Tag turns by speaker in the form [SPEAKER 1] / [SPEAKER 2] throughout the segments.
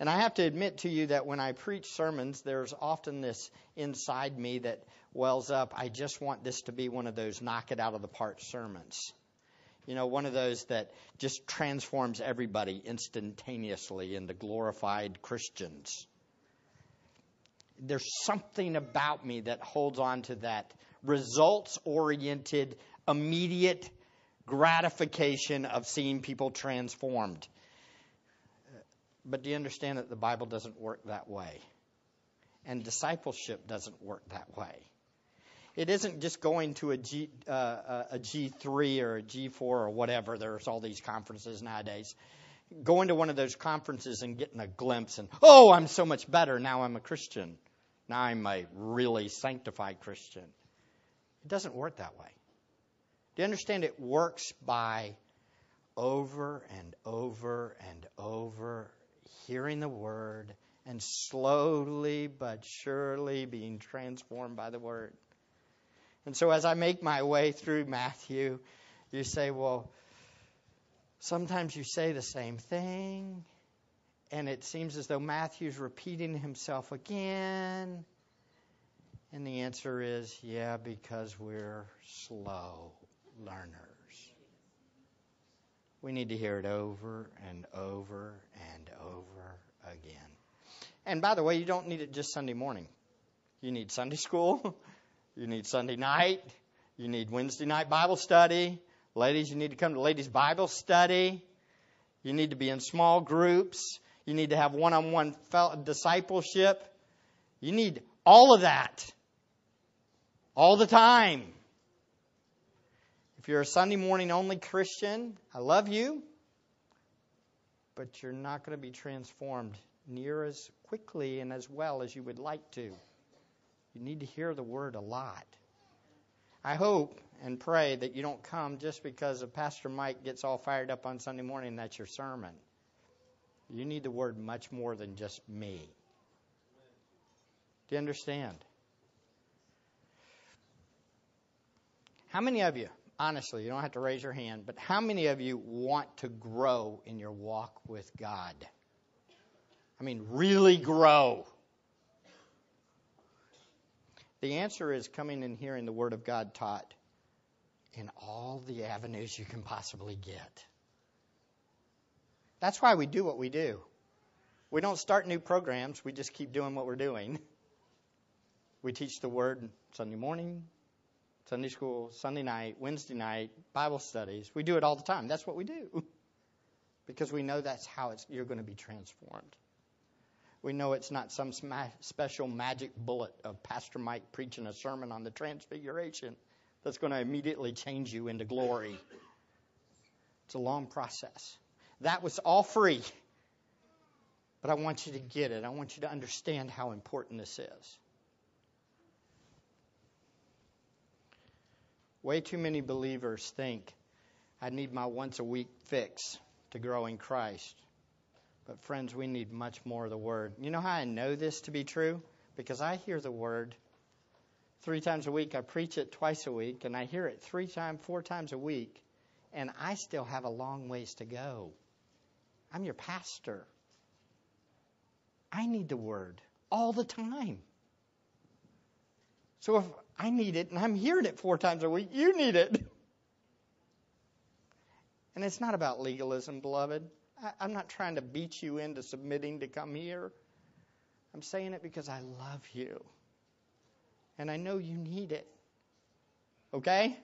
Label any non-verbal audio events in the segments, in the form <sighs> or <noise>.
[SPEAKER 1] And I have to admit to you that when I preach sermons, there's often this inside me that wells up. I just want this to be one of those knock it out of the park sermons. You know, one of those that just transforms everybody instantaneously into glorified Christians. There's something about me that holds on to that results oriented, immediate gratification of seeing people transformed. But do you understand that the Bible doesn't work that way? And discipleship doesn't work that way. It isn't just going to a, G, uh, a G3 or a G4 or whatever. There's all these conferences nowadays. Going to one of those conferences and getting a glimpse and, oh, I'm so much better. Now I'm a Christian. Now I'm a really sanctified Christian. It doesn't work that way. Do you understand it works by over and over and over hearing the word and slowly but surely being transformed by the word. And so as I make my way through Matthew, you say, well, sometimes you say the same thing, and it seems as though Matthew's repeating himself again. And the answer is, yeah, because we're slow learners. We need to hear it over and over and over again. And by the way, you don't need it just Sunday morning. You need Sunday school. <laughs> You need Sunday night. You need Wednesday night Bible study. Ladies, you need to come to ladies' Bible study. You need to be in small groups. You need to have one on one discipleship. You need all of that. All the time. If you're a Sunday morning only Christian, I love you, but you're not going to be transformed near as quickly and as well as you would like to. You need to hear the word a lot. I hope and pray that you don't come just because a Pastor Mike gets all fired up on Sunday morning, that's your sermon. You need the word much more than just me. Do you understand? How many of you honestly, you don't have to raise your hand, but how many of you want to grow in your walk with God? I mean, really grow. The answer is coming and hearing the Word of God taught in all the avenues you can possibly get. That's why we do what we do. We don't start new programs, we just keep doing what we're doing. We teach the Word Sunday morning, Sunday school, Sunday night, Wednesday night, Bible studies. We do it all the time. That's what we do. <laughs> Because we know that's how you're going to be transformed. We know it's not some special magic bullet of Pastor Mike preaching a sermon on the transfiguration that's going to immediately change you into glory. It's a long process. That was all free. But I want you to get it. I want you to understand how important this is. Way too many believers think I need my once a week fix to grow in Christ. But, friends, we need much more of the Word. You know how I know this to be true? Because I hear the Word three times a week. I preach it twice a week, and I hear it three times, four times a week, and I still have a long ways to go. I'm your pastor. I need the Word all the time. So if I need it and I'm hearing it four times a week, you need it. And it's not about legalism, beloved. I, am not trying to beat you into submitting to come here. I'm saying it because I love you. And I know you need it. Okay?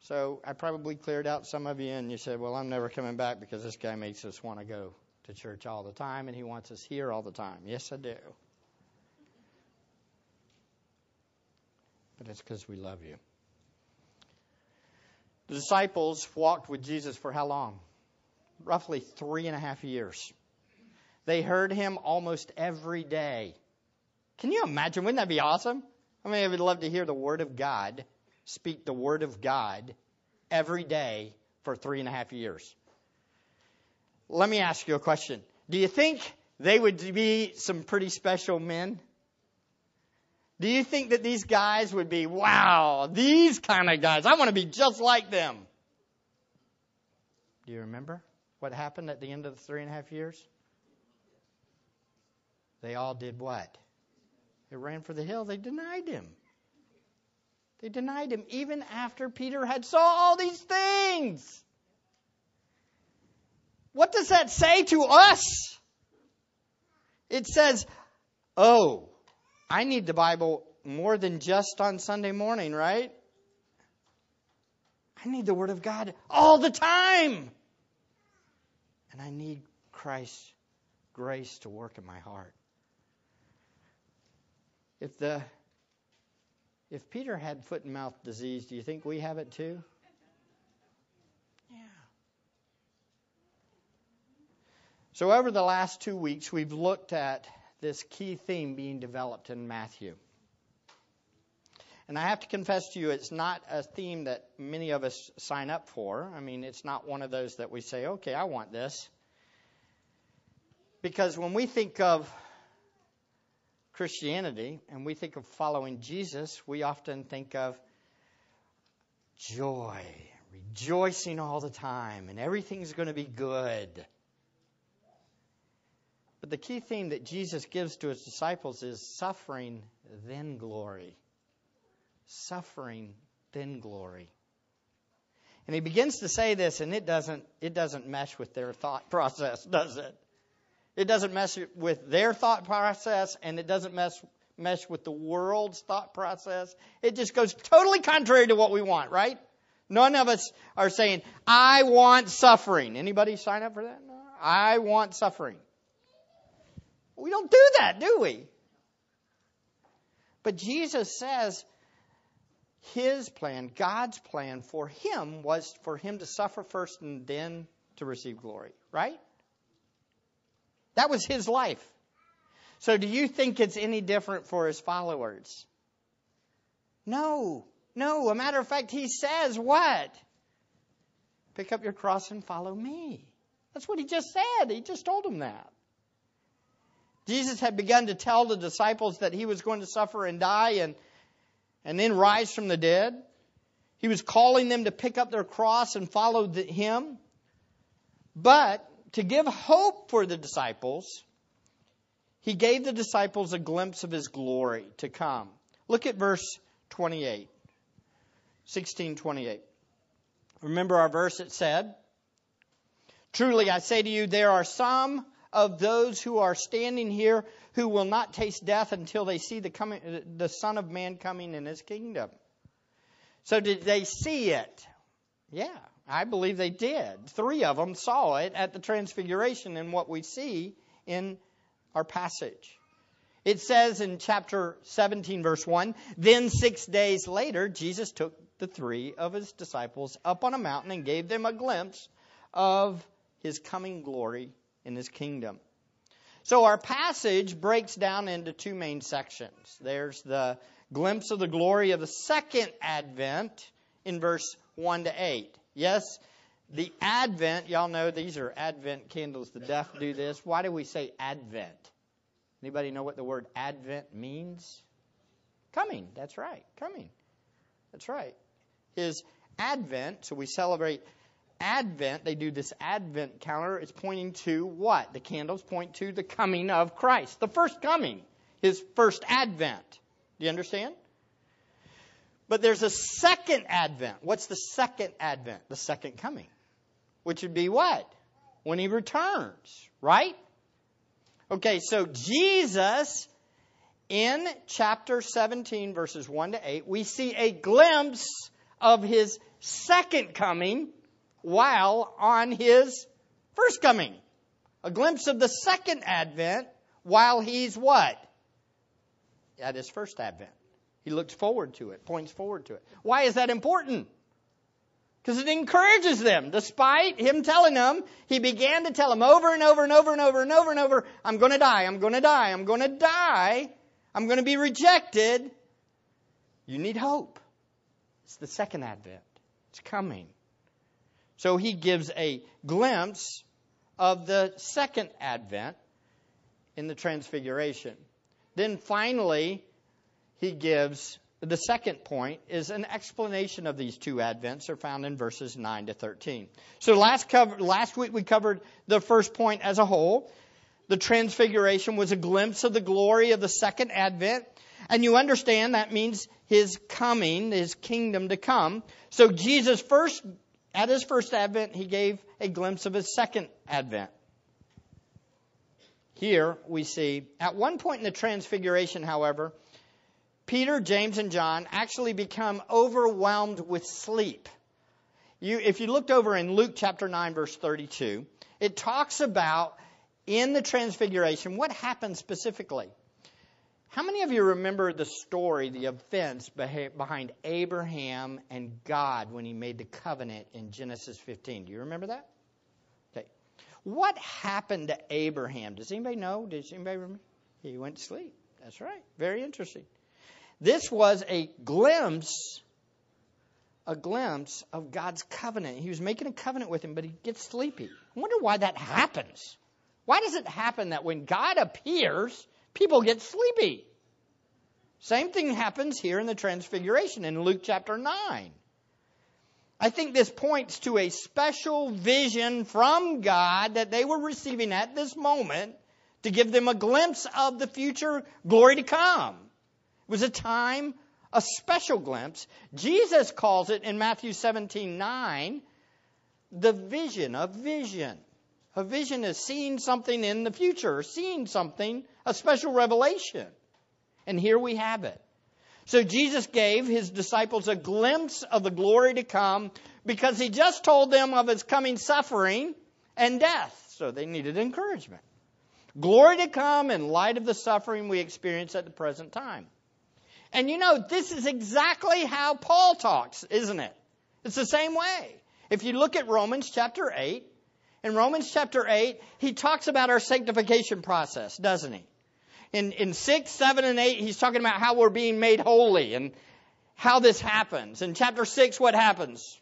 [SPEAKER 1] So I probably cleared out some of you, and you said, Well, I'm never coming back because this guy makes us want to go to church all the time and he wants us here all the time. Yes, I do. But it's because we love you. The disciples walked with Jesus for how long? Roughly three and a half years. They heard him almost every day. Can you imagine? Wouldn't that be awesome? I mean, I would love to hear the Word of God, speak the Word of God every day for three and a half years. Let me ask you a question. Do you think they would be some pretty special men? Do you think that these guys would be, wow, these kind of guys, I want to be just like them? Do you remember what happened at the end of the three and a half years? they all did what? They ran for the hill. They denied him. They denied him even after Peter had saw all these things. What does that say to us? It says, oh, I need the Bible more than just on Sunday morning, right? I need the Word of God all the time. And I need Christ's grace to work in my heart. If the if Peter had foot and mouth disease, do you think we have it too? Yeah. So over the last 2 weeks we've looked at this key theme being developed in Matthew. And I have to confess to you, it's not a theme that many of us sign up for. I mean, it's not one of those that we say, okay, I want this. Because when we think of Christianity and we think of following Jesus, we often think of joy, rejoicing all the time, and everything's going to be good. But the key theme that Jesus gives to his disciples is suffering, then glory suffering, then glory. And he begins to say this, and it doesn't, it doesn't mesh with their thought <laughs> process, does it? It doesn't mesh with their thought process, and it doesn't mesh, mesh with the world's thought process. It just goes totally contrary to what we want, right? None of us are saying, I want suffering. Anybody sign up for that? No. I want suffering. We don't do that, do we? But Jesus says, his plan, God's plan for him was for him to suffer first and then to receive glory, right? That was his life. So do you think it's any different for his followers? No. No. A matter of fact, he says what? Pick up your cross and follow me. That's what he just said. He just told them that. Jesus had begun to tell the disciples that he was going to suffer and die and and then rise from the dead. He was calling them to pick up their cross and follow the, him. But to give hope for the disciples, he gave the disciples a glimpse of his glory to come. Look at verse 28. 1628. Remember our verse it said, Truly I say to you, there are some of those who are standing here who will not taste death until they see the coming the son of man coming in his kingdom. So did they see it? Yeah i believe they did. Three of them saw it at the transfiguration and what we see in our passage. It says in chapter 17 verse 1 then 6 days later jesus took the three of his disciples up on a mountain and gave them a glimpse of his coming glory in his kingdom. So our passage breaks down into two main sections. There's the glimpse of the glory of the second advent in verse 1 to 8. Yes, the advent, y'all know these are advent candles. The deaf do this. Why do we say advent? Anybody know what the word advent means? Coming. That's right. Coming. That's right. His advent, so we celebrate Advent, they do this Advent calendar. It's pointing to what? The candles point to the coming of Christ, the first coming, his first Advent. Do you understand? But there's a second Advent. What's the second Advent? The second coming. Which would be what? When he returns, right? Okay, so Jesus, in chapter 17, verses 1 to 8, we see a glimpse of his second coming while on his first coming. A glimpse of the second advent while he's what? At his first advent. He looks forward to it, points forward to it. Why is that important? Because it encourages them. Despite him telling them, he began to tell them over and over and over and over and over and over, I'm going to die, I'm going to die, I'm going to die, I'm going to be rejected. You need hope. It's the second advent. It's coming. So he gives a glimpse of the second advent in the transfiguration. Then finally, he gives the second point is an explanation of these two advents are found in verses 9 to 13. So last cover, last week we covered the first point as a whole. The transfiguration was a glimpse of the glory of the second advent. And you understand that means his coming, his kingdom to come. So Jesus first, at his first advent, he gave a glimpse of his second advent. Here we see, at one point in the transfiguration, however, Peter, James, and John actually become overwhelmed with sleep. You, if you looked over in Luke chapter 9, verse 32, it talks about in the transfiguration what happened specifically. How many of you remember the story, the events behind Abraham and God when he made the covenant in Genesis 15? Do you remember that? Okay. What happened to Abraham? Does anybody know? Does anybody remember? He went to sleep. That's right. Very interesting. This was a glimpse, a glimpse of God's covenant. He was making a covenant with him, but he gets sleepy. I wonder why that happens. Why does it happen that when God appears, people get sleepy. Same thing happens here in the Transfiguration in Luke chapter 9. I think this points to a special vision from God that they were receiving at this moment to give them a glimpse of the future glory to come. It was a time, a special glimpse. Jesus calls it in Matthew 17 9 the vision, a vision. A vision is seeing something in the future, seeing something, a special revelation. And here we have it. So Jesus gave his disciples a glimpse of the glory to come because he just told them of his coming suffering and death. So they needed encouragement. Glory to come in light of the suffering we experience at the present time. And you know, this is exactly how Paul talks, isn't it? It's the same way. If you look at Romans chapter 8, in Romans chapter 8, he talks about our sanctification process, doesn't he? In, in 6, 7, and 8, he's talking about how we're being made holy and how this happens. In chapter 6, what happens?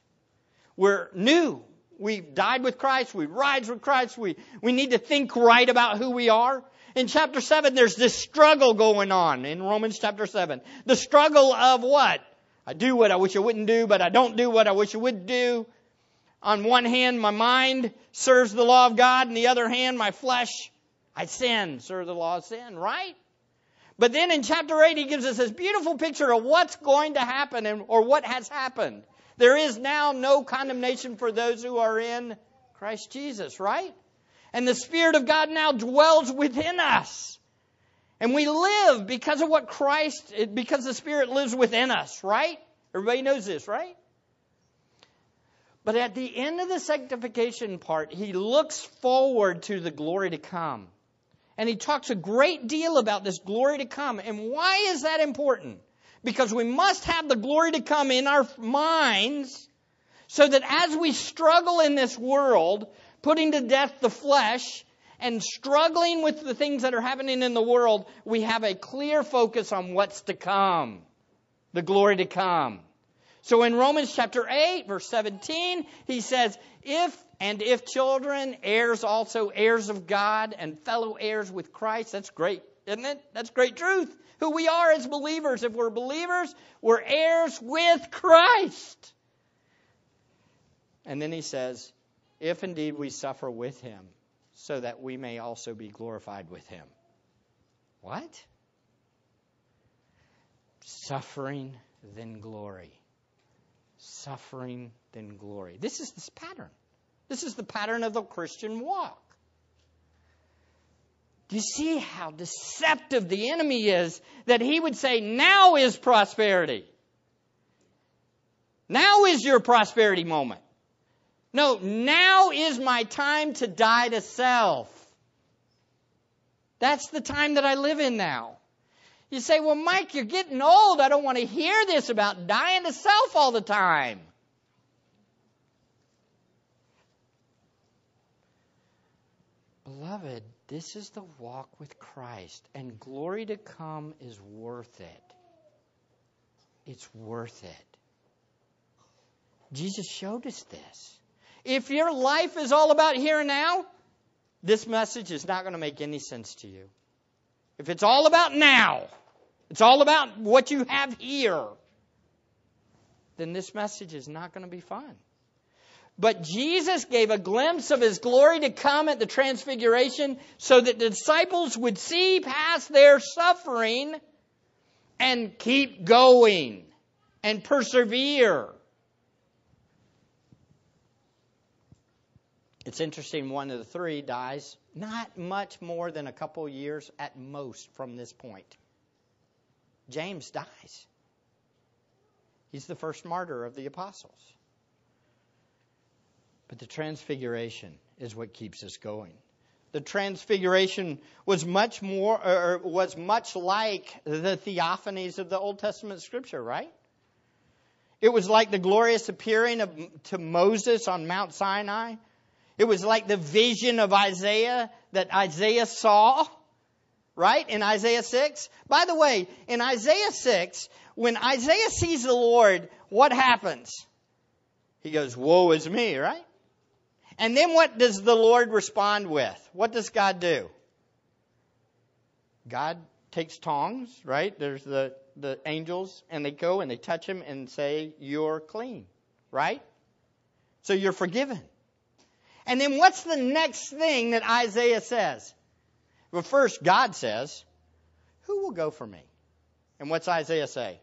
[SPEAKER 1] We're new. We've died with Christ. We rise with Christ. We, we need to think right about who we are. In chapter 7, there's this struggle going on in Romans chapter 7. The struggle of what? I do what I wish I wouldn't do, but I don't do what I wish I would do on one hand, my mind serves the law of God, and the other hand, my flesh, I sin, serve the law of sin, right? But then in chapter 8, he gives us this beautiful picture of what's going to happen and, or what has happened. There is now no condemnation for those who are in Christ Jesus, right? And the Spirit of God now dwells within us. And we live because of what Christ, because the Spirit lives within us, right? Everybody knows this, right? But at the end of the sanctification part, he looks forward to the glory to come. And he talks a great deal about this glory to come. And why is that important? Because we must have the glory to come in our minds so that as we struggle in this world, putting to death the flesh and struggling with the things that are happening in the world, we have a clear focus on what's to come. The glory to come. So in Romans chapter 8, verse 17, he says, If and if children, heirs also, heirs of God, and fellow heirs with Christ. That's great, isn't it? That's great truth. Who we are as believers. If we're believers, we're heirs with Christ. And then he says, If indeed we suffer with him, so that we may also be glorified with him. What? Suffering, then glory suffering than glory. This is this pattern. This is the pattern of the Christian walk. Do you see how deceptive the enemy is that he would say, now is prosperity? Now is your prosperity moment. No, now is my time to die to self. That's the time that I live in now. You say, well, Mike, you're getting old. I don't want to hear this about dying to self all the time. Beloved, this is the walk with Christ, and glory to come is worth it. It's worth it. Jesus showed us this. If your life is all about here and now, this message is not going to make any sense to you. If it's all about now, it's all about what you have here, then this message is not going to be fun. But Jesus gave a glimpse of his glory to come at the transfiguration so that the disciples would see past their suffering and keep going and persevere. It's interesting, one of the three dies not much more than a couple years at most from this point. James dies. He's the first martyr of the apostles. But the transfiguration is what keeps us going. The transfiguration was much more, or was much like the theophanies of the Old Testament scripture, right? It was like the glorious appearing of, to Moses on Mount Sinai. It was like the vision of Isaiah that Isaiah saw, right? In Isaiah 6. By the way, in Isaiah 6, when Isaiah sees the Lord, what happens? He goes, Woe is me, right? And then what does the Lord respond with? What does God do? God takes tongs, right? There's the, the angels, and they go and they touch him and say, You're clean, right? So you're forgiven. And then what's the next thing that Isaiah says? Well, first, God says, Who will go for me? And what's Isaiah say?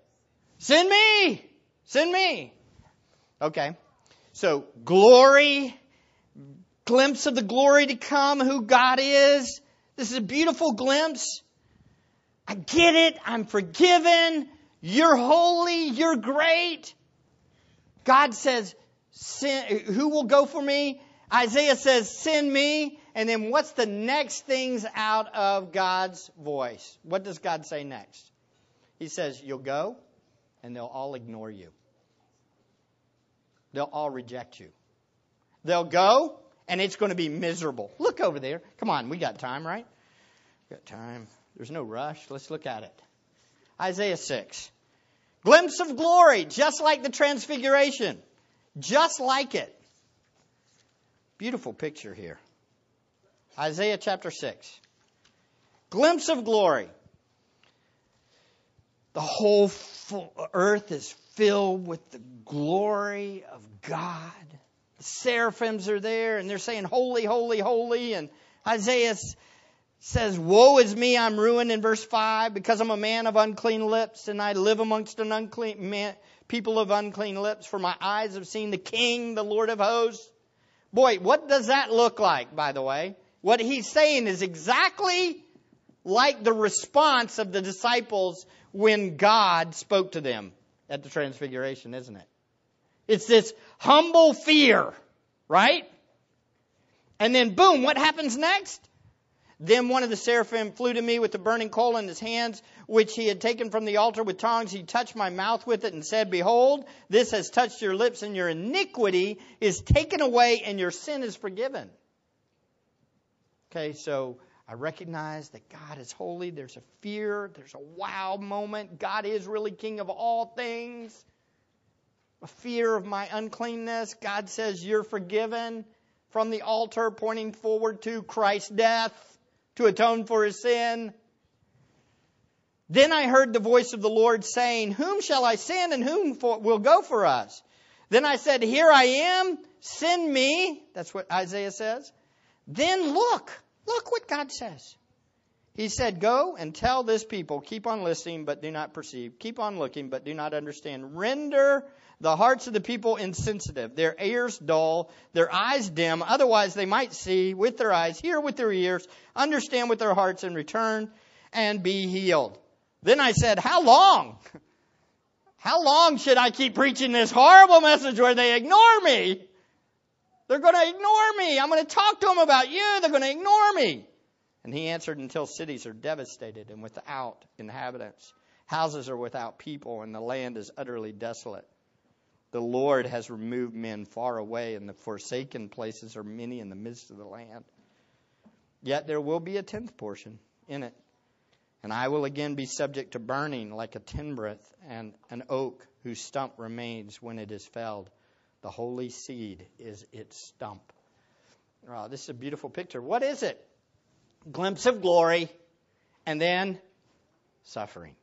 [SPEAKER 1] Send me! Send me! Okay. So, glory, glimpse of the glory to come, who God is. This is a beautiful glimpse. I get it. I'm forgiven. You're holy. You're great. God says, Who will go for me? Isaiah says, Send me. And then what's the next things out of God's voice? What does God say next? He says, You'll go, and they'll all ignore you. They'll all reject you. They'll go, and it's going to be miserable. Look over there. Come on, we got time, right? We got time. There's no rush. Let's look at it. Isaiah 6. Glimpse of glory, just like the transfiguration. Just like it. Beautiful picture here. Isaiah chapter 6. Glimpse of glory. The whole earth is filled with the glory of God. The seraphims are there and they're saying, Holy, holy, holy. And Isaiah says, Woe is me, I'm ruined in verse 5 because I'm a man of unclean lips and I live amongst an unclean man, people of unclean lips, for my eyes have seen the King, the Lord of hosts. Boy, what does that look like, by the way? What he's saying is exactly like the response of the disciples when God spoke to them at the transfiguration, isn't it? It's this humble fear, right? And then boom, what happens next? Then one of the seraphim flew to me with a burning coal in his hands, which he had taken from the altar with tongs. He touched my mouth with it and said, Behold, this has touched your lips, and your iniquity is taken away, and your sin is forgiven. Okay, so I recognize that God is holy. There's a fear, there's a wow moment. God is really king of all things. A fear of my uncleanness. God says, You're forgiven from the altar, pointing forward to Christ's death to atone for his sin. Then I heard the voice of the Lord saying, Whom shall I send and whom for, will go for us? Then I said, Here I am, send me. That's what Isaiah says. Then look, look what God says. He said, Go and tell this people, keep on listening, but do not perceive. Keep on looking, but do not understand. Render the hearts of the people insensitive, their ears dull, their eyes dim. Otherwise, they might see with their eyes, hear with their ears, understand with their hearts, and return and be healed. Then I said, How long? How long should I keep preaching this horrible message where they ignore me? They're going to ignore me. I'm going to talk to them about you. They're going to ignore me. And he answered, Until cities are devastated and without inhabitants, houses are without people, and the land is utterly desolate. The Lord has removed men far away, and the forsaken places are many in the midst of the land. Yet there will be a tenth portion in it. And I will again be subject to burning like a terebinth and an oak whose stump remains when it is felled. The holy seed is its stump. Oh, this is a beautiful picture. What is it? glimpse of glory, and then suffering,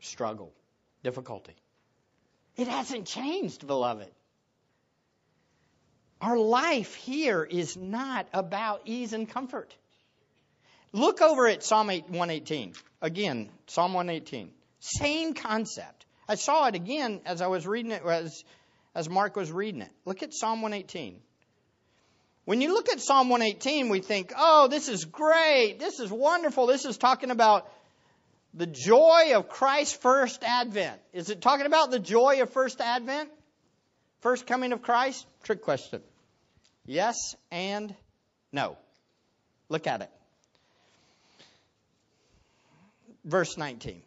[SPEAKER 1] struggle, difficulty. It hasn't changed, beloved. Our life here is not about ease and comfort. Look over at Psalm 118. Again, Psalm 118. Same concept. I saw it again as I was reading it, as, as Mark was reading it. Look at Psalm 118. When you look at Psalm 118, we think, oh, this is great. This is wonderful. This is talking about the joy of Christ's first advent. Is it talking about the joy of first advent? First coming of Christ? Trick question. Yes and no. Look at it. Verse 19.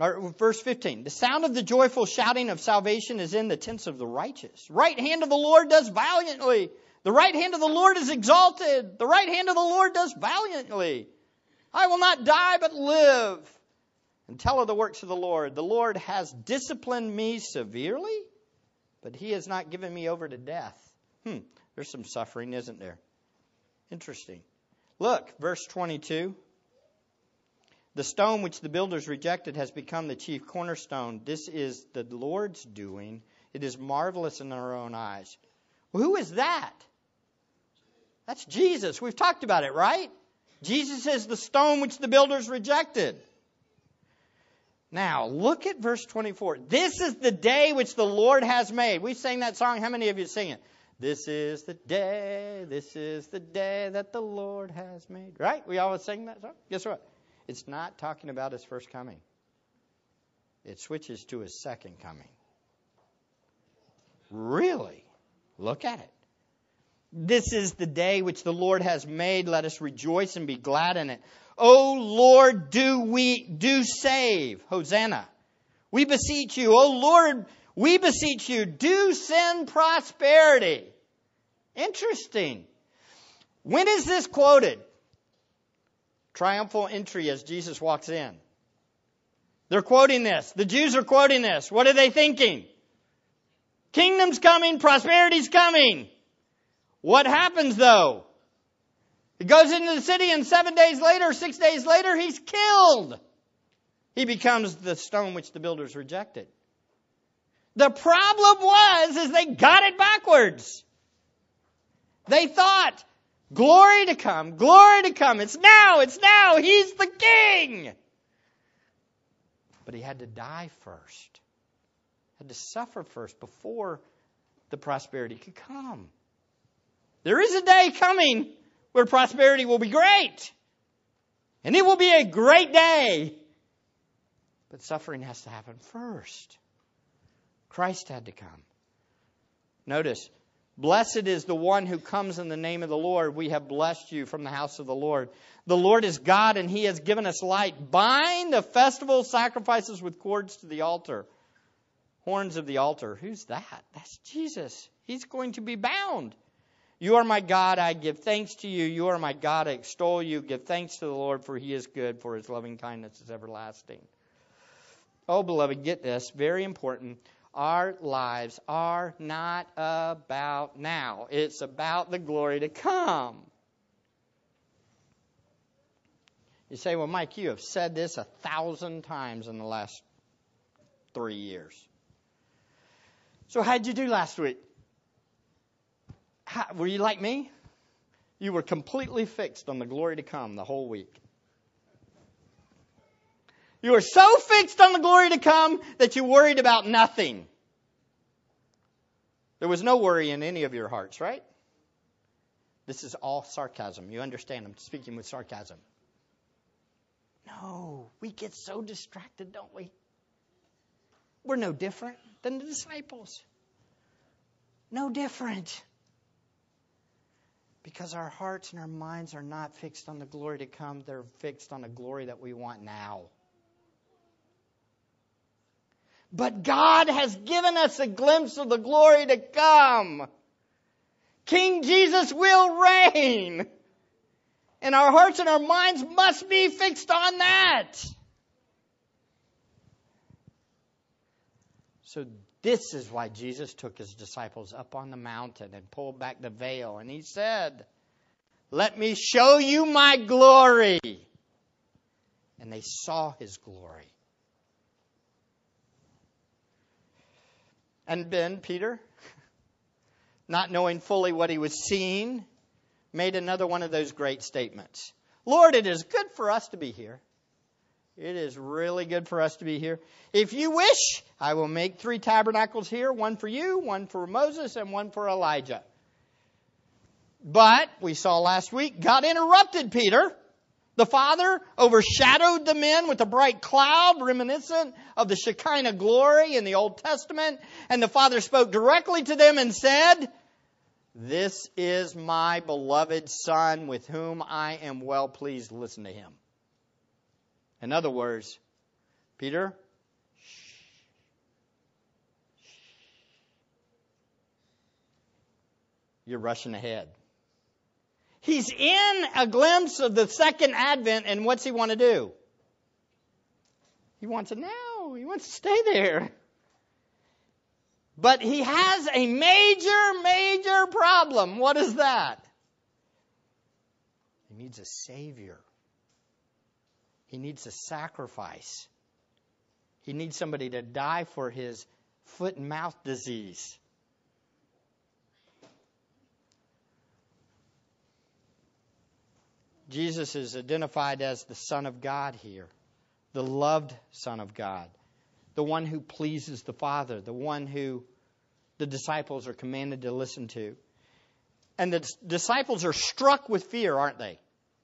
[SPEAKER 1] Or verse 15. The sound of the joyful shouting of salvation is in the tents of the righteous. Right hand of the Lord does valiantly. The right hand of the Lord is exalted. The right hand of the Lord does valiantly. I will not die but live and tell of the works of the Lord. The Lord has disciplined me severely, but he has not given me over to death. Hmm, there's some suffering, isn't there? Interesting. Look, verse 22. The stone which the builders rejected has become the chief cornerstone. This is the Lord's doing. It is marvelous in our own eyes. Well, who is that? That's Jesus. We've talked about it, right? Jesus is the stone which the builders rejected. Now, look at verse 24. This is the day which the Lord has made. We sang that song. How many of you sing it? This is the day, this is the day that the Lord has made. Right? We always sing that song. Guess what? It's not talking about his first coming. It switches to his second coming. Really? Look at it. This is the day which the Lord has made. Let us rejoice and be glad in it. O Lord, do we, do save. Hosanna. We beseech you. O Lord, we beseech you, do send prosperity. Interesting. When is this quoted? Triumphal entry as Jesus walks in. They're quoting this. The Jews are quoting this. What are they thinking? Kingdom's coming, prosperity's coming. What happens though? He goes into the city and seven days later, six days later, he's killed. He becomes the stone which the builders rejected. The problem was, is they got it backwards. They thought, glory to come, glory to come. It's now, it's now. He's the king. But he had to die first. Had to suffer first before the prosperity could come. There is a day coming where prosperity will be great. And it will be a great day. But suffering has to happen first. Christ had to come. Notice, blessed is the one who comes in the name of the Lord. We have blessed you from the house of the Lord. The Lord is God and he has given us light. Bind the festival sacrifices with cords to the altar. Horns of the altar. Who's that? That's Jesus. He's going to be bound. You are my God, I give thanks to you. You are my God, I extol you. Give thanks to the Lord, for he is good, for his loving kindness is everlasting. Oh, beloved, get this, very important. Our lives are not about now, it's about the glory to come. You say, well, Mike, you have said this a thousand times in the last three years. So, how'd you do last week? How, were you like me? You were completely fixed on the glory to come the whole week. You were so fixed on the glory to come that you worried about nothing. There was no worry in any of your hearts, right? This is all sarcasm. You understand? I'm speaking with sarcasm. No, we get so distracted, don't we? We're no different than the disciples. No different. Because our hearts and our minds are not fixed on the glory to come, they're fixed on the glory that we want now. But God has given us a glimpse of the glory to come. King Jesus will reign. And our hearts and our minds must be fixed on that. So this is why Jesus took his disciples up on the mountain and pulled back the veil. And he said, Let me show you my glory. And they saw his glory. And then Peter, <laughs> not knowing fully what he was seeing, made another one of those great statements. Lord, it is good for us to be here. It is really good for us to be here. If you wish, I will make three tabernacles here one for you, one for Moses, and one for Elijah. But we saw last week, God interrupted Peter. The Father overshadowed the men with a bright cloud reminiscent of the Shekinah glory in the Old Testament. And the Father spoke directly to them and said, This is my beloved Son with whom I am well pleased. Listen to him. In other words, Peter, you're rushing ahead. He's in a glimpse of the second advent, and what's he want to do? He wants it now. He wants to stay there. But he has a major, major problem. What is that? He needs a Savior. He needs a sacrifice. He needs somebody to die for his foot and mouth disease. Jesus is identified as the Son of God here, the loved Son of God, the one who pleases the Father, the one who the disciples are commanded to listen to. And the disciples are struck with fear, aren't they?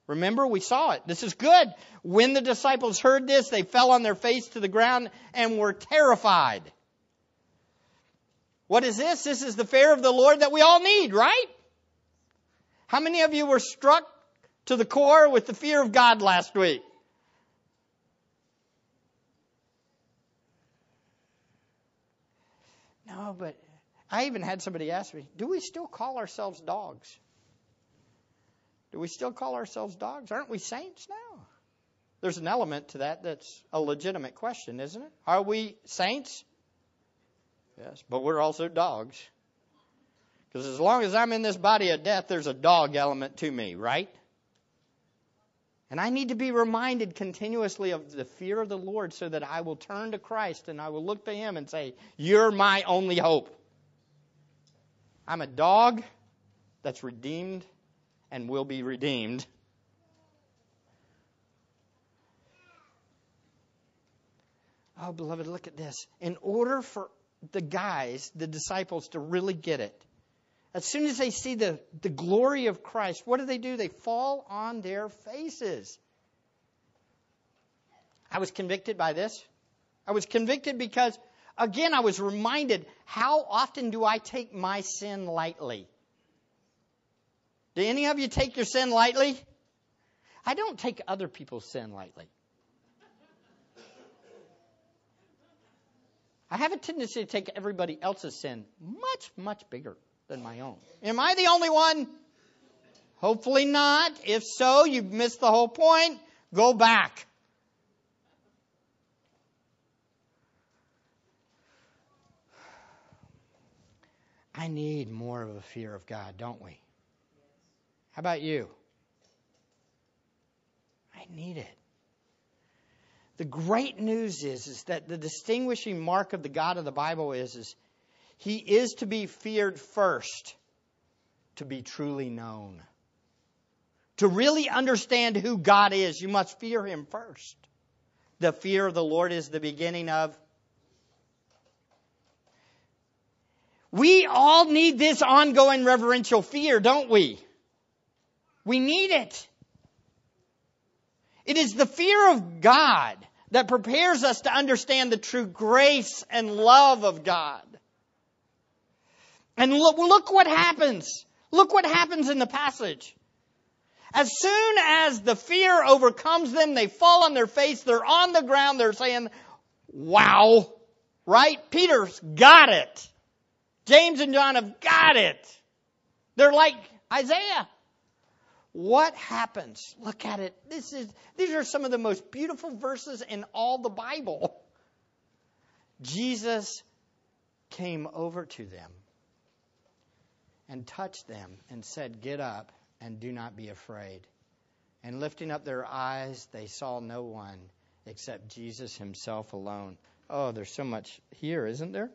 [SPEAKER 1] Remember, we saw it. This is good. When the disciples heard this, they fell on their face to the ground and were terrified. What is this? This is the fear of the Lord that we all need, right? How many of you were struck to the core with the fear of God last week. No, but I even had somebody ask me, do we still call ourselves dogs? Do we still call ourselves dogs? Aren't we saints now? There's an element to that that's a legitimate question, isn't it? Are we saints? Yes, but we're also dogs. Because as long as I'm in this body of death, there's a dog element to me, right? And I need to be reminded continuously of the fear of the Lord so that I will turn to Christ and I will look to Him and say, You're my only hope. I'm a dog that's redeemed and will be redeemed. Oh, beloved, look at this. In order for the guys, the disciples, to really get it, as soon as they see the, the glory of Christ, what do they do? They fall on their faces. I was convicted by this. I was convicted because, again, I was reminded how often do I take my sin lightly? Do any of you take your sin lightly? I don't take other people's sin lightly. I have a tendency to take everybody else's sin much, much bigger than my own. Am I the only one? Hopefully not. If so, you've missed the whole point. Go back. I need more of a fear of God, don't we? How about you? I need it. The great news is, is that the distinguishing mark of the God of the Bible is, is he is to be feared first to be truly known. To really understand who God is, you must fear Him first. The fear of the Lord is the beginning of. We all need this ongoing reverential fear, don't we? We need it. It is the fear of God that prepares us to understand the true grace and love of God. And look, look what happens. Look what happens in the passage. As soon as the fear overcomes them, they fall on their face, they're on the ground, they're saying, wow, right? Peter's got it. James and John have got it. They're like Isaiah. What happens? Look at it. This is, these are some of the most beautiful verses in all the Bible. Jesus came over to them and touched them and said, Get up and do not be afraid. And lifting up their eyes, they saw no one except Jesus himself alone. Oh, there's so much here, isn't there?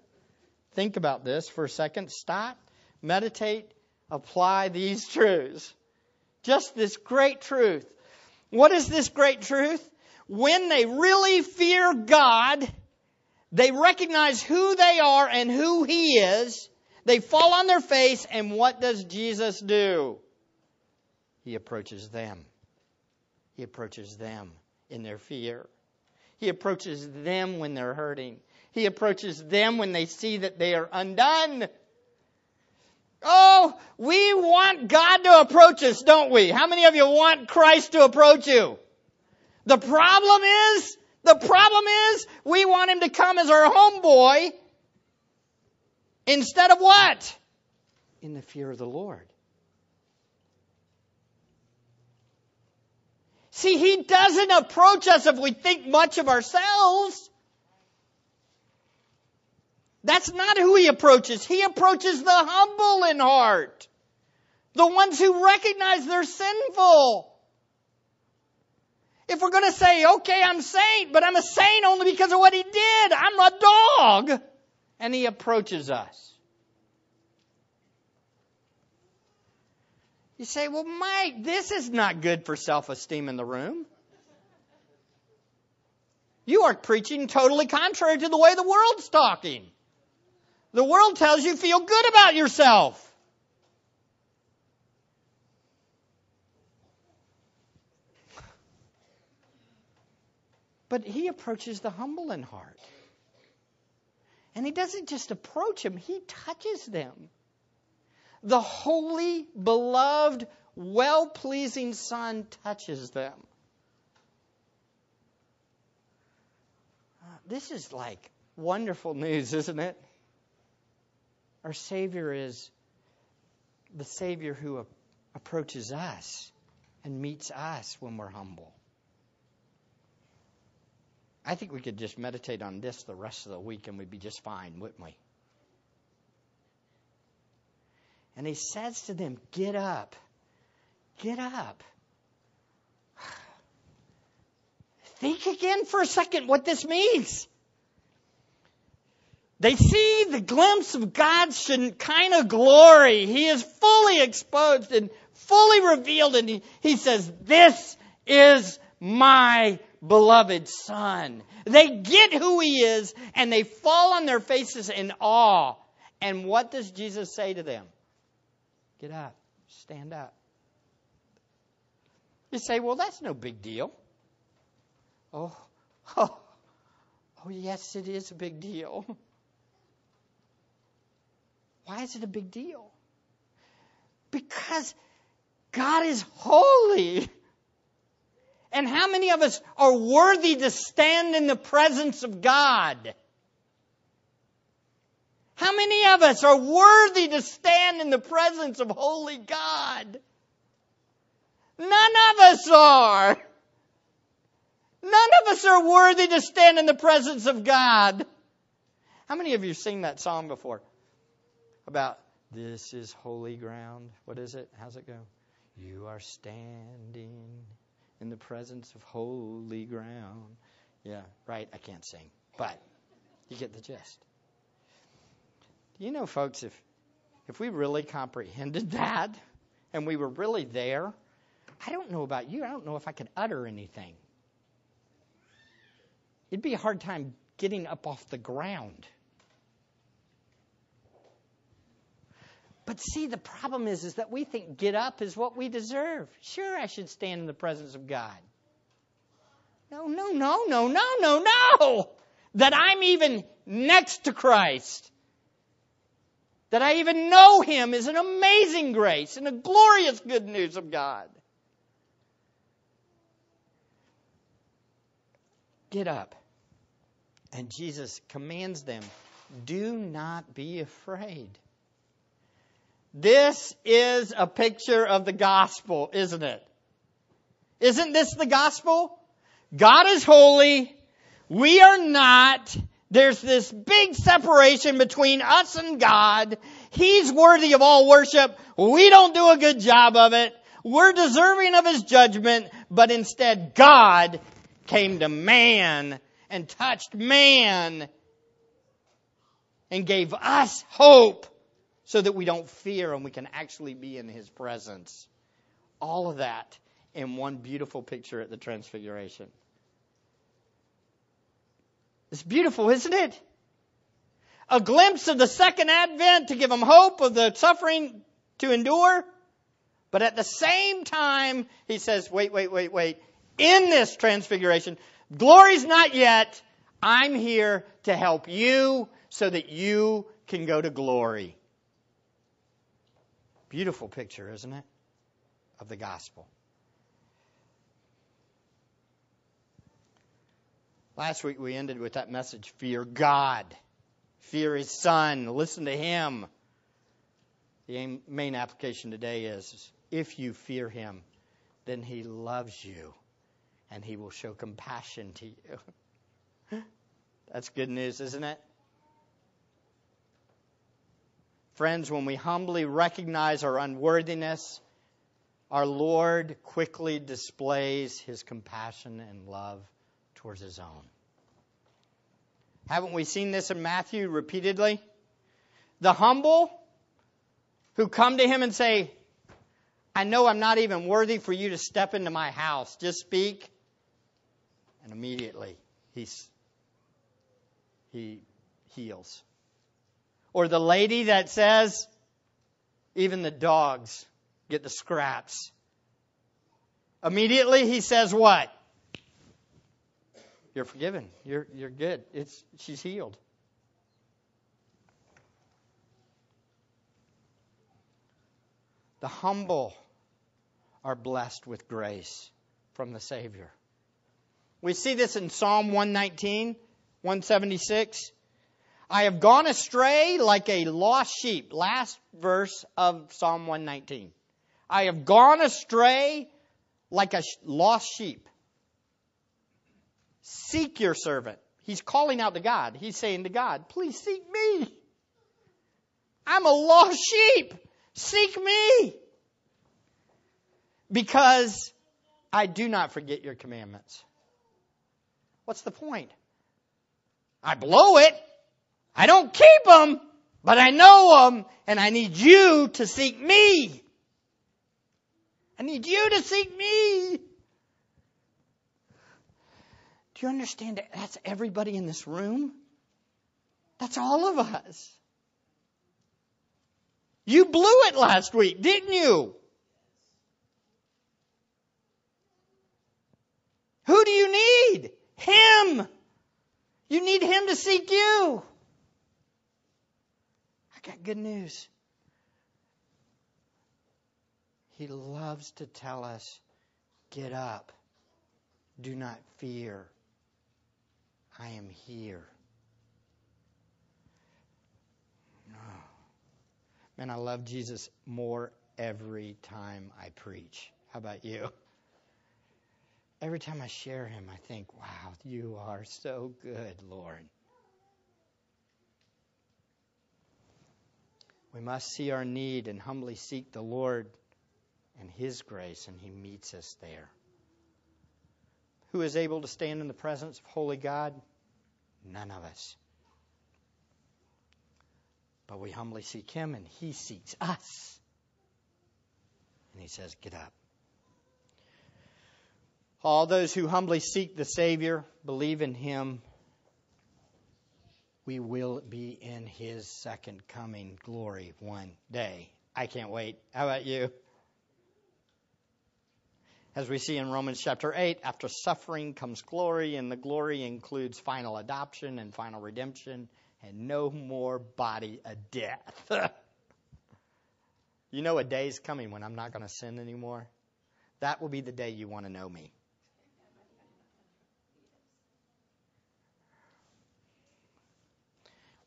[SPEAKER 1] Think about this for a second. Stop. meditate, apply these truths. Just this great truth. What is this great truth? When they really fear God, they recognize who they are and who He is. They fall on their face, and what does Jesus do? He approaches them. He approaches them in their fear. He approaches them when they're hurting. He approaches them when they see that they are undone. Oh, we want God to approach us, don't we? How many of you want Christ to approach you? The problem is, the problem is, we want him to come as our homeboy instead of what? In the fear of the Lord. See, he doesn't approach us if we think much of ourselves. That's not who he approaches. He approaches the humble in heart. The ones who recognize they're sinful. If we're going to say, okay, I'm saint, but I'm a saint only because of what he did. I'm a dog. And he approaches us. You say, well, Mike, this is not good for self-esteem in the room. You are preaching totally contrary to the way the world's talking. The world tells you feel good about yourself. But he approaches the humble in heart. And he doesn't just approach them, he touches them. The holy, beloved, well pleasing Son touches them. Uh, this is like wonderful news, isn't it? Our Savior is the Savior who approaches us and meets us when we're humble. I think we could just meditate on this the rest of the week and we'd be just fine, wouldn't we? And he says to them, Get up. Get up. <sighs> Think again for a second what this means. They see the glimpse of God's kind of glory. He is fully exposed and fully revealed, and he, he says, This is my beloved Son. They get who He is, and they fall on their faces in awe. And what does Jesus say to them? Get up, stand up. You say, Well, that's no big deal. Oh, <laughs> oh, oh yes, it is a big deal. <laughs> Why is it a big deal? Because God is holy. And how many of us are worthy to stand in the presence of God? How many of us are worthy to stand in the presence of holy God? None of us are. None of us are worthy to stand in the presence of God. How many of you have sing that song before? About this is holy ground. What is it? How's it go? You are standing in the presence of holy ground. Yeah, right. I can't sing, but you get the gist. Do you know, folks, if if we really comprehended <laughs> that and we were really there, I don't know about you. I don't know if I could utter anything. It'd be a hard time getting up off the ground. But see, the problem is, is that we think get up is what we deserve. Sure, I should stand in the presence of God. No, no, no, no, no, no, no. That I'm even next to Christ. That I even know Him is an amazing grace and a glorious good news of God. Get up. And Jesus commands them do not be afraid. This is a picture of the gospel, isn't it? Isn't this the gospel? God is holy. We are not. There's this big separation between us and God. He's worthy of all worship. We don't do a good job of it. We're deserving of His judgment, but instead God came to man and touched man and gave us hope so that we don't fear and we can actually be in his presence. All of that in one beautiful picture at the Transfiguration. It's beautiful, isn't it? A glimpse of the second advent to give them hope of the suffering to endure. But at the same time, he says, wait, wait, wait, wait. In this transfiguration, glory's not yet. I'm here to help you so that you can go to glory. Beautiful picture, isn't it? Of the gospel. Last week we ended with that message fear God, fear His Son, listen to Him. The main application today is if you fear Him, then He loves you and He will show compassion to you. <laughs> That's good news, isn't it? Friends, when we humbly recognize our unworthiness, our Lord quickly displays His compassion and love towards his own. Haven't we seen this in Matthew repeatedly? The humble who come to him and say, I know I'm not even worthy for you to step into my house. Just speak. And immediately he's, he heals. Or the lady that says, even the dogs get the scraps. Immediately he says what? You're forgiven. You're, you're good. It's, she's healed. The humble are blessed with grace from the Savior. We see this in Psalm 119, 176. I have gone astray like a lost sheep. Last verse of Psalm 119. I have gone astray like a lost sheep. Seek your servant. He's calling out to God. He's saying to God, please seek me. I'm a lost sheep. Seek me. Because I do not forget your commandments. What's the point? I blow it. I don't keep them, but I know them, and I need you to seek me. I need you to seek me. Do you understand that that's everybody in this room? That's all of us. You blew it last week, didn't you? Who do you need? Him. You need Him to seek you. I got good news. He loves to tell us, get up. Do not fear. I am here. Oh. Man, I love Jesus more every time I preach. How about you? Every time I share him, I think, wow, you are so good, Lord. We must see our need and humbly seek the Lord and his grace, and he meets us there. Who is able to stand in the presence of holy God? None of us. But we humbly seek Him, and He seeks us. And He says, Get up. All those who humbly seek the Savior, believe in Him, we will be in His second coming glory one day. I can't wait. How about you? As we see in Romans chapter 8, after suffering comes glory, and the glory includes final adoption and final redemption, and no more body of death. <laughs> you know a day's coming when I'm not going to sin anymore? That will be the day you want to know me.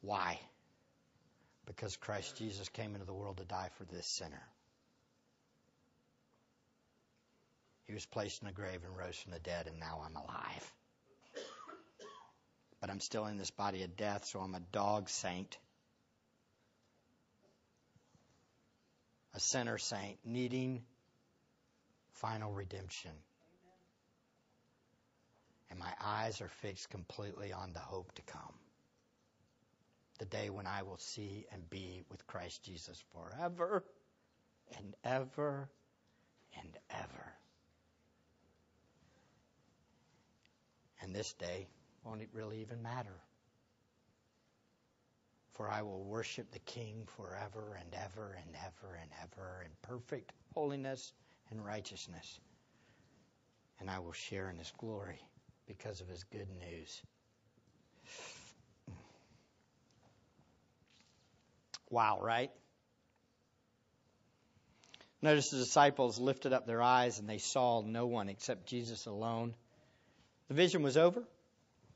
[SPEAKER 1] Why? Because Christ Jesus came into the world to die for this sinner. He was placed in a grave and rose from the dead, and now I'm alive. But I'm still in this body of death, so I'm a dog saint, a sinner saint, needing final redemption. And my eyes are fixed completely on the hope to come the day when I will see and be with Christ Jesus forever and ever and ever. And this day won't it really even matter? For I will worship the King forever and ever and ever and ever in perfect holiness and righteousness. And I will share in his glory because of his good news. Wow, right? Notice the disciples lifted up their eyes and they saw no one except Jesus alone. The vision was over.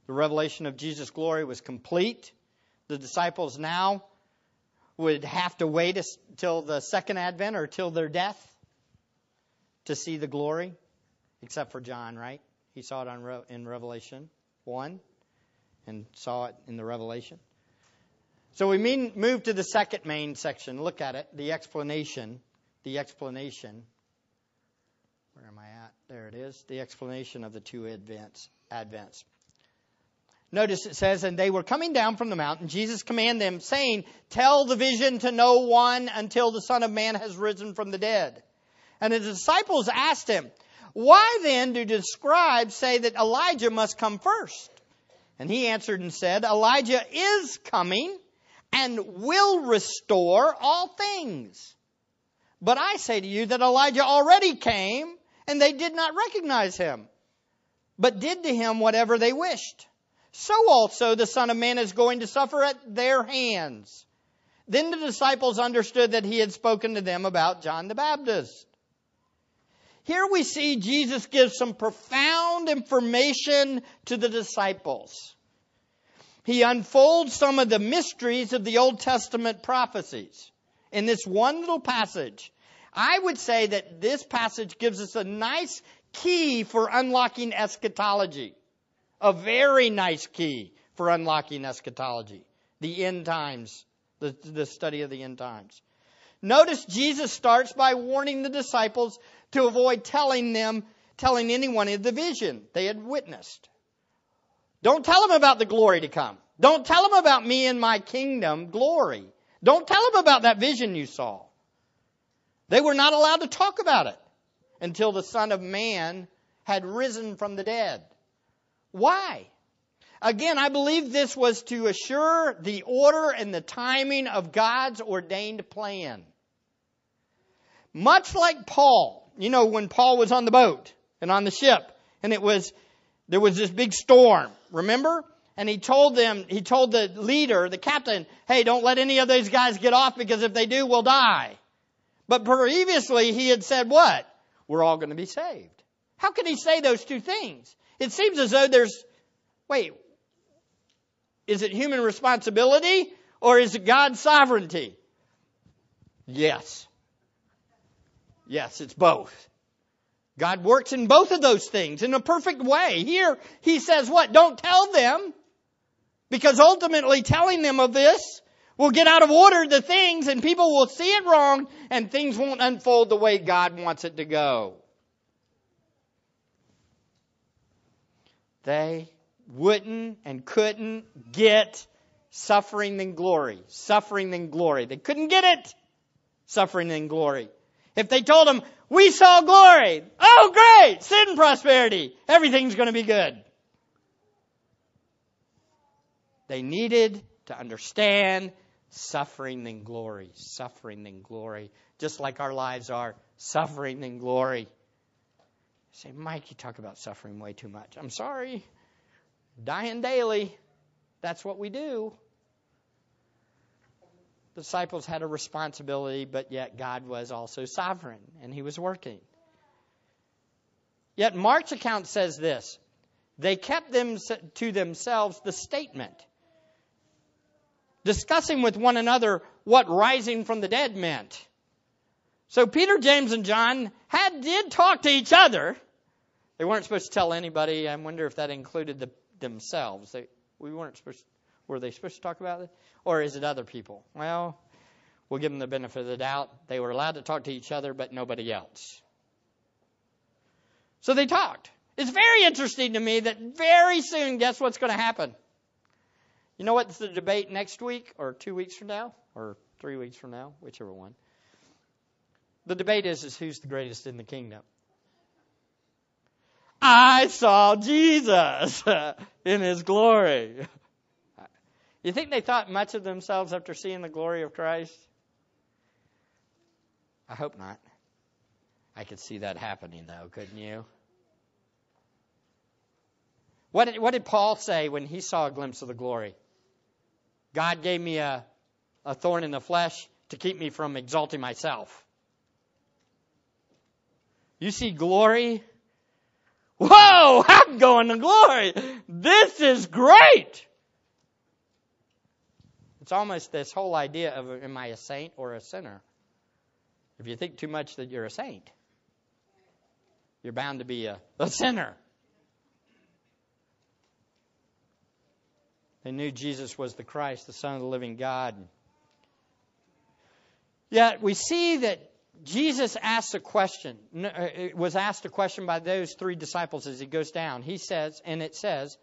[SPEAKER 1] The revelation of Jesus' glory was complete. The disciples now would have to wait until the second advent or till their death to see the glory, except for John, right? He saw it on, in Revelation 1 and saw it in the Revelation. So we mean, move to the second main section. Look at it, the explanation. The explanation. Where am I at? There it is. The explanation of the two advents. advents. Notice it says, and they were coming down from the mountain. Jesus commanded them, saying, Tell the vision to no one until the Son of Man has risen from the dead. And the disciples asked him, Why then do the scribes say that Elijah must come first? And he answered and said, Elijah is coming and will restore all things. But I say to you that Elijah already came and they did not recognize him, but did to him whatever they wished. So also the Son of Man is going to suffer at their hands. Then the disciples understood that he had spoken to them about John the Baptist. Here we see Jesus gives some profound information to the disciples he unfolds some of the mysteries of the Old Testament prophecies in this one little passage. I would say that this passage gives us a nice key for unlocking eschatology. A very nice key for unlocking eschatology. The end times, the, the study of the end times. Notice Jesus starts by warning the disciples to avoid telling them, telling anyone of the vision they had witnessed. Don't tell them about the glory to come. Don't tell them about me and my kingdom glory. Don't tell them about that vision you saw. They were not allowed to talk about it until the Son of Man had risen from the dead. Why? Again, I believe this was to assure the order and the timing of God's ordained plan. Much like Paul, you know, when Paul was on the boat and on the ship, and it was there was this big storm. Remember? And he told them, he told the leader, the captain, hey, don't let any of those guys get off because if they do, we'll die. But previously he had said what? We're all going to be saved. How can he say those two things? It seems as though there's, wait, is it human responsibility or is it God's sovereignty? Yes. Yes, it's both. God works in both of those things in a perfect way. Here, he says what? Don't tell them. Because ultimately telling them of this will get out of order the things and people will see it wrong and things won't unfold the way God wants it to go. They wouldn't and couldn't get suffering than glory. Suffering than glory. They couldn't get it. Suffering than glory. If they told them, we saw glory. Oh, great! Sin prosperity. Everything's going to be good. They needed to understand suffering and glory. Suffering and glory. Just like our lives are suffering and glory. You say, Mike, you talk about suffering way too much. I'm sorry. Dying daily. That's what we do. The disciples had a responsibility, but yet God was also sovereign and he was working. Yet Mark's account says this they kept them to themselves the statement, discussing with one another what rising from the dead meant. So Peter, James, and John had did talk to each other. They weren't supposed to tell anybody. I wonder if that included the, themselves. They, we weren't supposed. Were they supposed to talk about it? Or is it other people? Well, we'll give them the benefit of the doubt. They were allowed to talk to each other, but nobody else. So they talked. It's very interesting to me that very soon, guess what's going to happen? You know what's the debate next week, or two weeks from now, or three weeks from now, whichever one? The debate is, is who's the greatest in the kingdom. I saw Jesus <laughs> in his glory. You think they thought much of themselves after seeing the glory of Christ? I hope not. I could see that happening, though, couldn't you? What did, what did Paul say when he saw a glimpse of the glory? God gave me a, a thorn in the flesh to keep me from exalting myself. You see glory? Whoa, <laughs> I'm going to glory. This is great. It's almost this whole idea of am I a saint or a sinner? If you think too much that you're a saint, you're bound to be a, <laughs> a sinner. They knew Jesus was the Christ, the Son of the living God. Yet we see that Jesus asked a question, uh, was asked a question by those three disciples as he goes down. He says, and it says,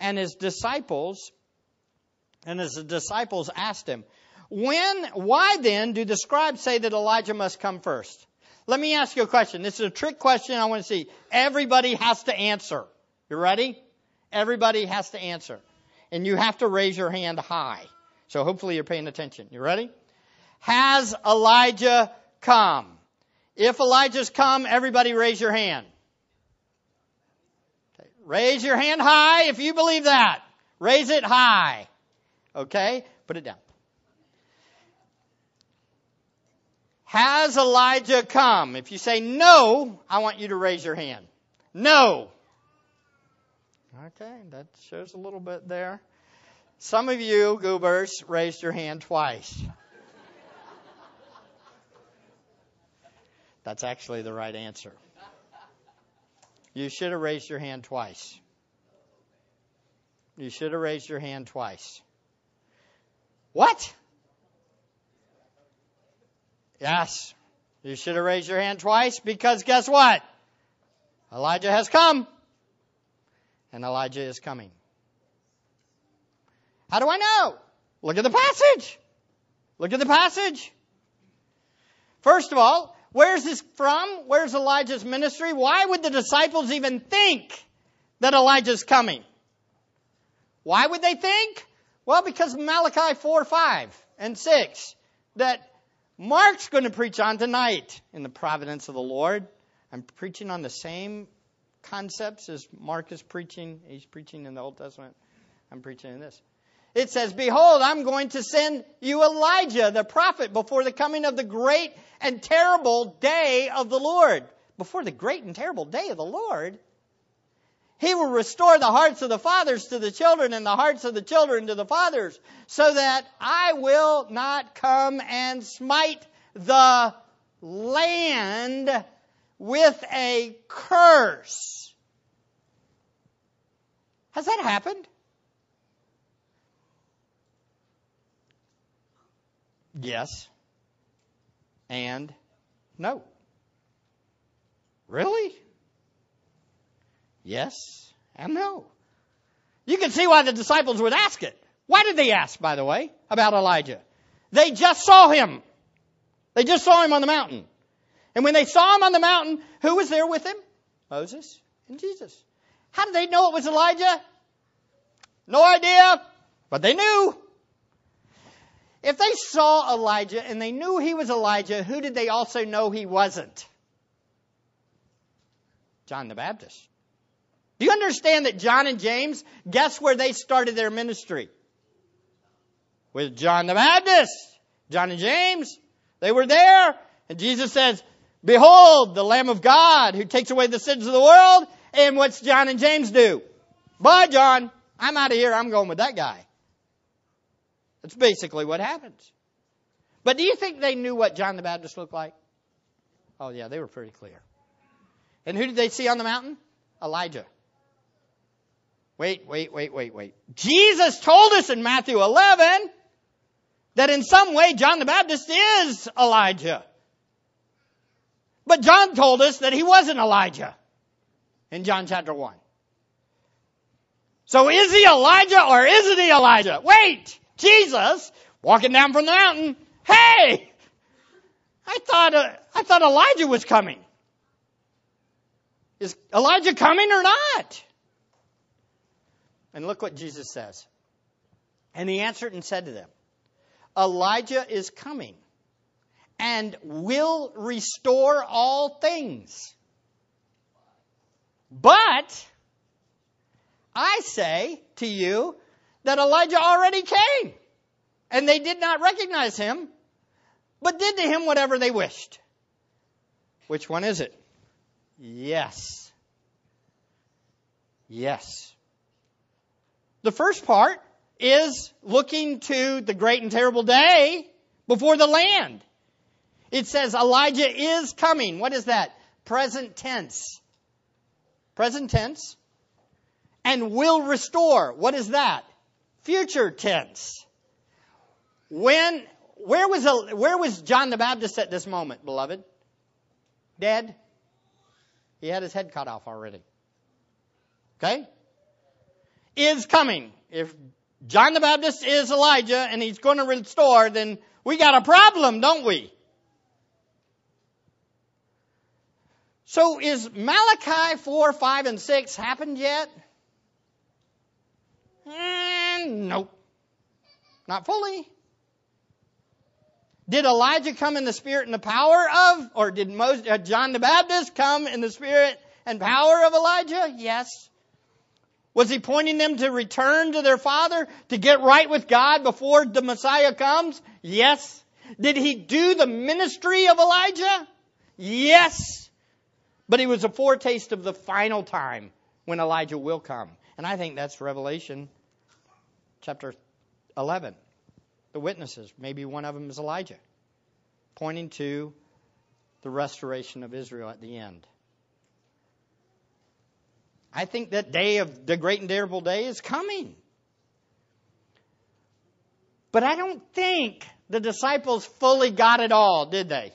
[SPEAKER 1] and his disciples, and his disciples asked him, when, why then do the scribes say that Elijah must come first? Let me ask you a question. This is a trick question I want to see. Everybody has to answer. You ready? Everybody has to answer. And you have to raise your hand high. So hopefully you're paying attention. You ready? Has Elijah come? If Elijah's come, everybody raise your hand. Okay. Raise your hand high if you believe that. Raise it high. Okay? Put it down. Has Elijah come? If you say no, I want you to raise your hand. No. Okay, that shows a little bit there. Some of you, goobers, raised your hand twice. That's actually the right answer. You should have raised your hand twice. You should have raised your hand twice. What? Yes. You should have raised your hand twice because guess what? Elijah has come. And Elijah is coming. How do I know? Look at the passage. Look at the passage. First of all, where's this from? Where's Elijah's ministry? Why would the disciples even think that Elijah's coming? Why would they think? Well, because Malachi 4, 5 and 6 that Mark's going to preach on tonight in the providence of the Lord. I'm preaching on the same concepts as Mark is preaching. He's preaching in the Old Testament. I'm preaching in this. It says, Behold, I'm going to send you Elijah, the prophet, before the coming of the great and terrible day of the Lord. Before the great and terrible day of the Lord, he will restore the hearts of the fathers to the children and the hearts of the children to the fathers, so that I will not come and smite the land with a curse. Has that happened? Yes. And no. Really? Yes and no. You can see why the disciples would ask it. Why did they ask, by the way, about Elijah? They just saw him. They just saw him on the mountain. And when they saw him on the mountain, who was there with him? Moses and Jesus. How did they know it was Elijah? No idea, but they knew. If they saw Elijah and they knew he was Elijah, who did they also know he wasn't? John the Baptist. Do you understand that John and James, guess where they started their ministry? With John the Baptist. John and James. They were there. And Jesus says, Behold, the Lamb of God who takes away the sins of the world. And what's John and James do? Bye, John. I'm out of here. I'm going with that guy. That's basically what happens. But do you think they knew what John the Baptist looked like? Oh, yeah, they were pretty clear. And who did they see on the mountain? Elijah. Wait, wait, wait, wait, wait. Jesus told us in Matthew 11 that in some way John the Baptist is Elijah. But John told us that he wasn't Elijah in John chapter 1. So is he Elijah or isn't he Elijah? Wait! Jesus walking down from the mountain. Hey! I thought, uh, I thought Elijah was coming. Is Elijah coming or not? And look what Jesus says. And he answered and said to them, Elijah is coming and will restore all things. But I say to you that Elijah already came and they did not recognize him, but did to him whatever they wished. Which one is it? Yes. Yes. The first part is looking to the great and terrible day before the land. It says Elijah is coming. What is that? Present tense. Present tense. And will restore. What is that? Future tense. When, where was, where was John the Baptist at this moment, beloved? Dead? He had his head cut off already. Okay? Is coming. If John the Baptist is Elijah and he's going to restore, then we got a problem, don't we? So is Malachi 4, 5, and 6 happened yet? And nope. Not fully. Did Elijah come in the spirit and the power of, or did Moses, uh, John the Baptist come in the spirit and power of Elijah? Yes. Was he pointing them to return to their father, to get right with God before the Messiah comes? Yes. Did he do the ministry of Elijah? Yes. But he was a foretaste of the final time when Elijah will come. And I think that's Revelation chapter 11. The witnesses, maybe one of them is Elijah, pointing to the restoration of Israel at the end. I think that day of the great and terrible day is coming. But I don't think the disciples fully got it all, did they?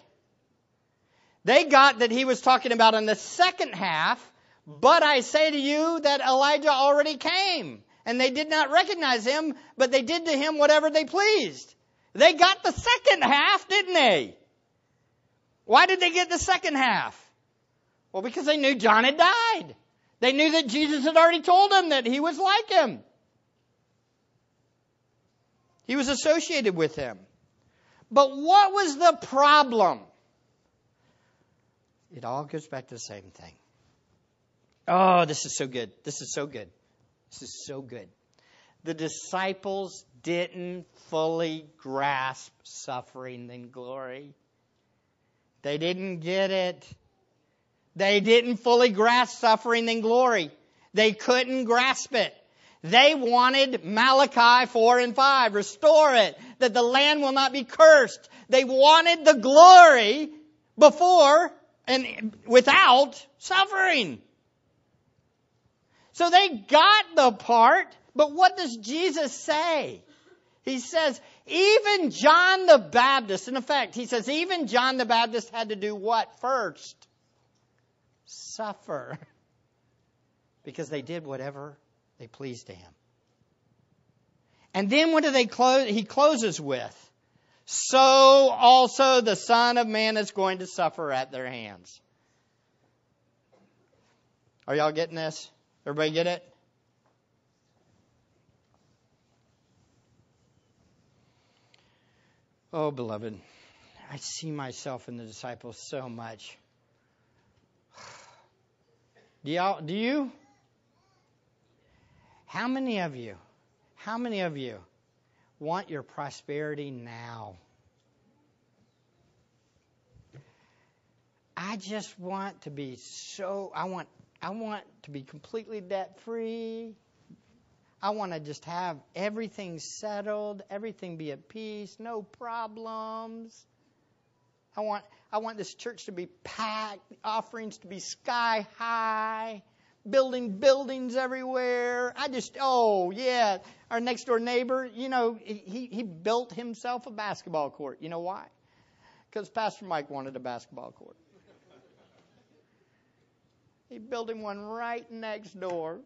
[SPEAKER 1] They got that he was talking about in the second half, but I say to you that Elijah already came. And they did not recognize him, but they did to him whatever they pleased. They got the second half, didn't they? Why did they get the second half? Well, because they knew John had died. They knew that Jesus had already told them that he was like him. He was associated with him. But what was the problem? It all goes back to the same thing. Oh, this is so good. This is so good. This is so good. The disciples didn't fully grasp suffering and glory. They didn't get it. They didn't fully grasp suffering and glory. They couldn't grasp it. They wanted Malachi 4 and 5, restore it, that the land will not be cursed. They wanted the glory before and without suffering. So they got the part, but what does Jesus say? He says, even John the Baptist, in effect, he says, even John the Baptist had to do what first? Suffer. <laughs> Because they did whatever they pleased to him. And then what do they close? He closes with, so also the Son of Man is going to suffer at their hands. Are y'all getting this? Everybody get it? Oh, beloved, I see myself in the disciples so much. Do y'all, do you? How many of you, how many of you want your prosperity now. I just want to be so I want I want to be completely debt free. I want to just have everything settled, everything be at peace, no problems. I want I want this church to be packed, offerings to be sky high building buildings everywhere. I just, oh yeah, our next door neighbor, you know, he, he built himself a basketball court. You know why? Because Pastor Mike wanted a basketball court. He built him one right next door.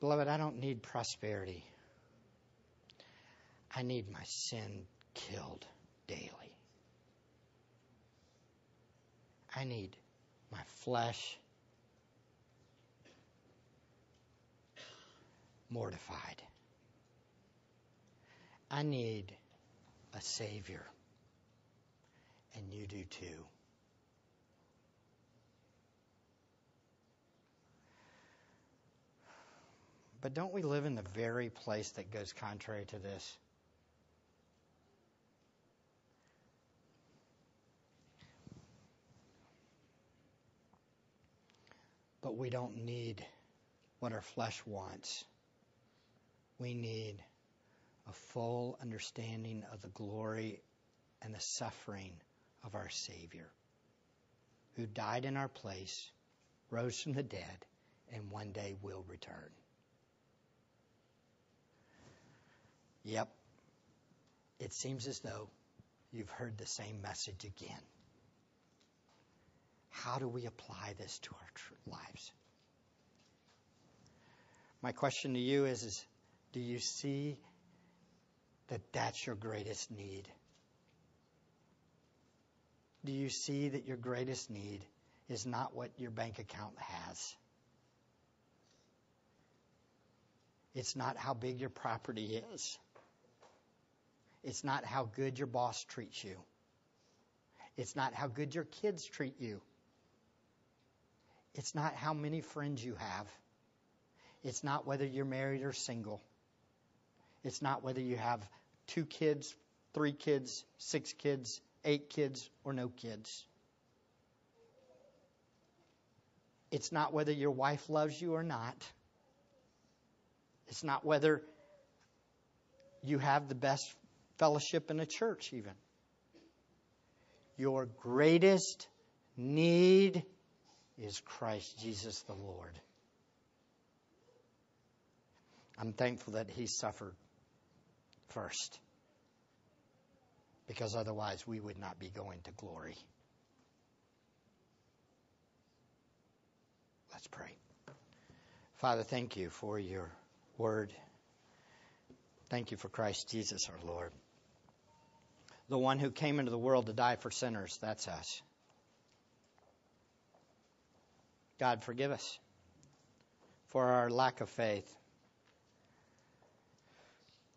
[SPEAKER 1] Beloved, I don't need prosperity. I need my sin killed daily. I need my flesh mortified. I need a Savior, and you do too. But don't we live in the very place that goes contrary to this? But we don't need what our flesh wants. We need a full understanding of the glory and the suffering of our Savior, who died in our place, rose from the dead, and one day will return. Yep, it seems as though you've heard the same message again. How do we apply this to our tr- lives? My question to you is, is do you see that that's your greatest need? Do you see that your greatest need is not what your bank account has? It's not how big your property is. It's not how good your boss treats you. It's not how good your kids treat you. It's not how many friends you have. It's not whether you're married or single. It's not whether you have two kids, three kids, six kids, eight kids, or no kids. It's not whether your wife loves you or not. It's not whether you have the best fellowship in a church, even. Your greatest need is Christ Jesus the Lord. I'm thankful that He suffered first, because otherwise we would not be going to glory. Let's pray. Father, thank you for your word. Thank you for Christ Jesus our Lord. The one who came into the world to die for sinners, that's us. God, forgive us for our lack of faith.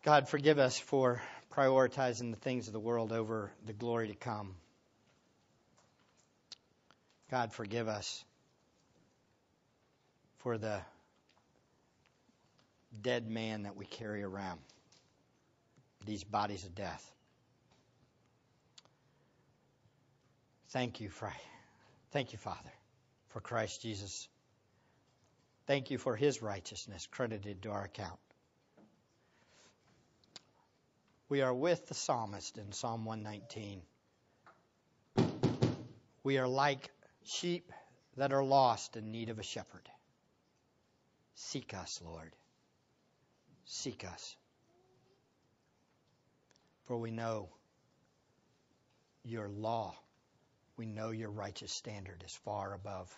[SPEAKER 1] God, forgive us for prioritizing the things of the world over the glory to come. God, forgive us for the dead man that we carry around, these bodies of death. Thank you. Thank you, Father, for Christ Jesus. Thank you for his righteousness credited to our account. We are with the psalmist in Psalm 119. We are like sheep that are lost in need of a shepherd. Seek us, Lord. Seek us. For we know your law, we know your righteous standard is far above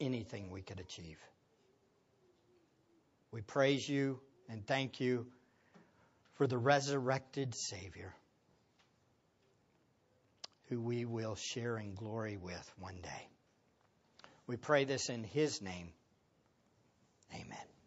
[SPEAKER 1] anything we could achieve. We praise you and thank you for the resurrected Savior who we will share in glory with one day. We pray this in His name. Amen.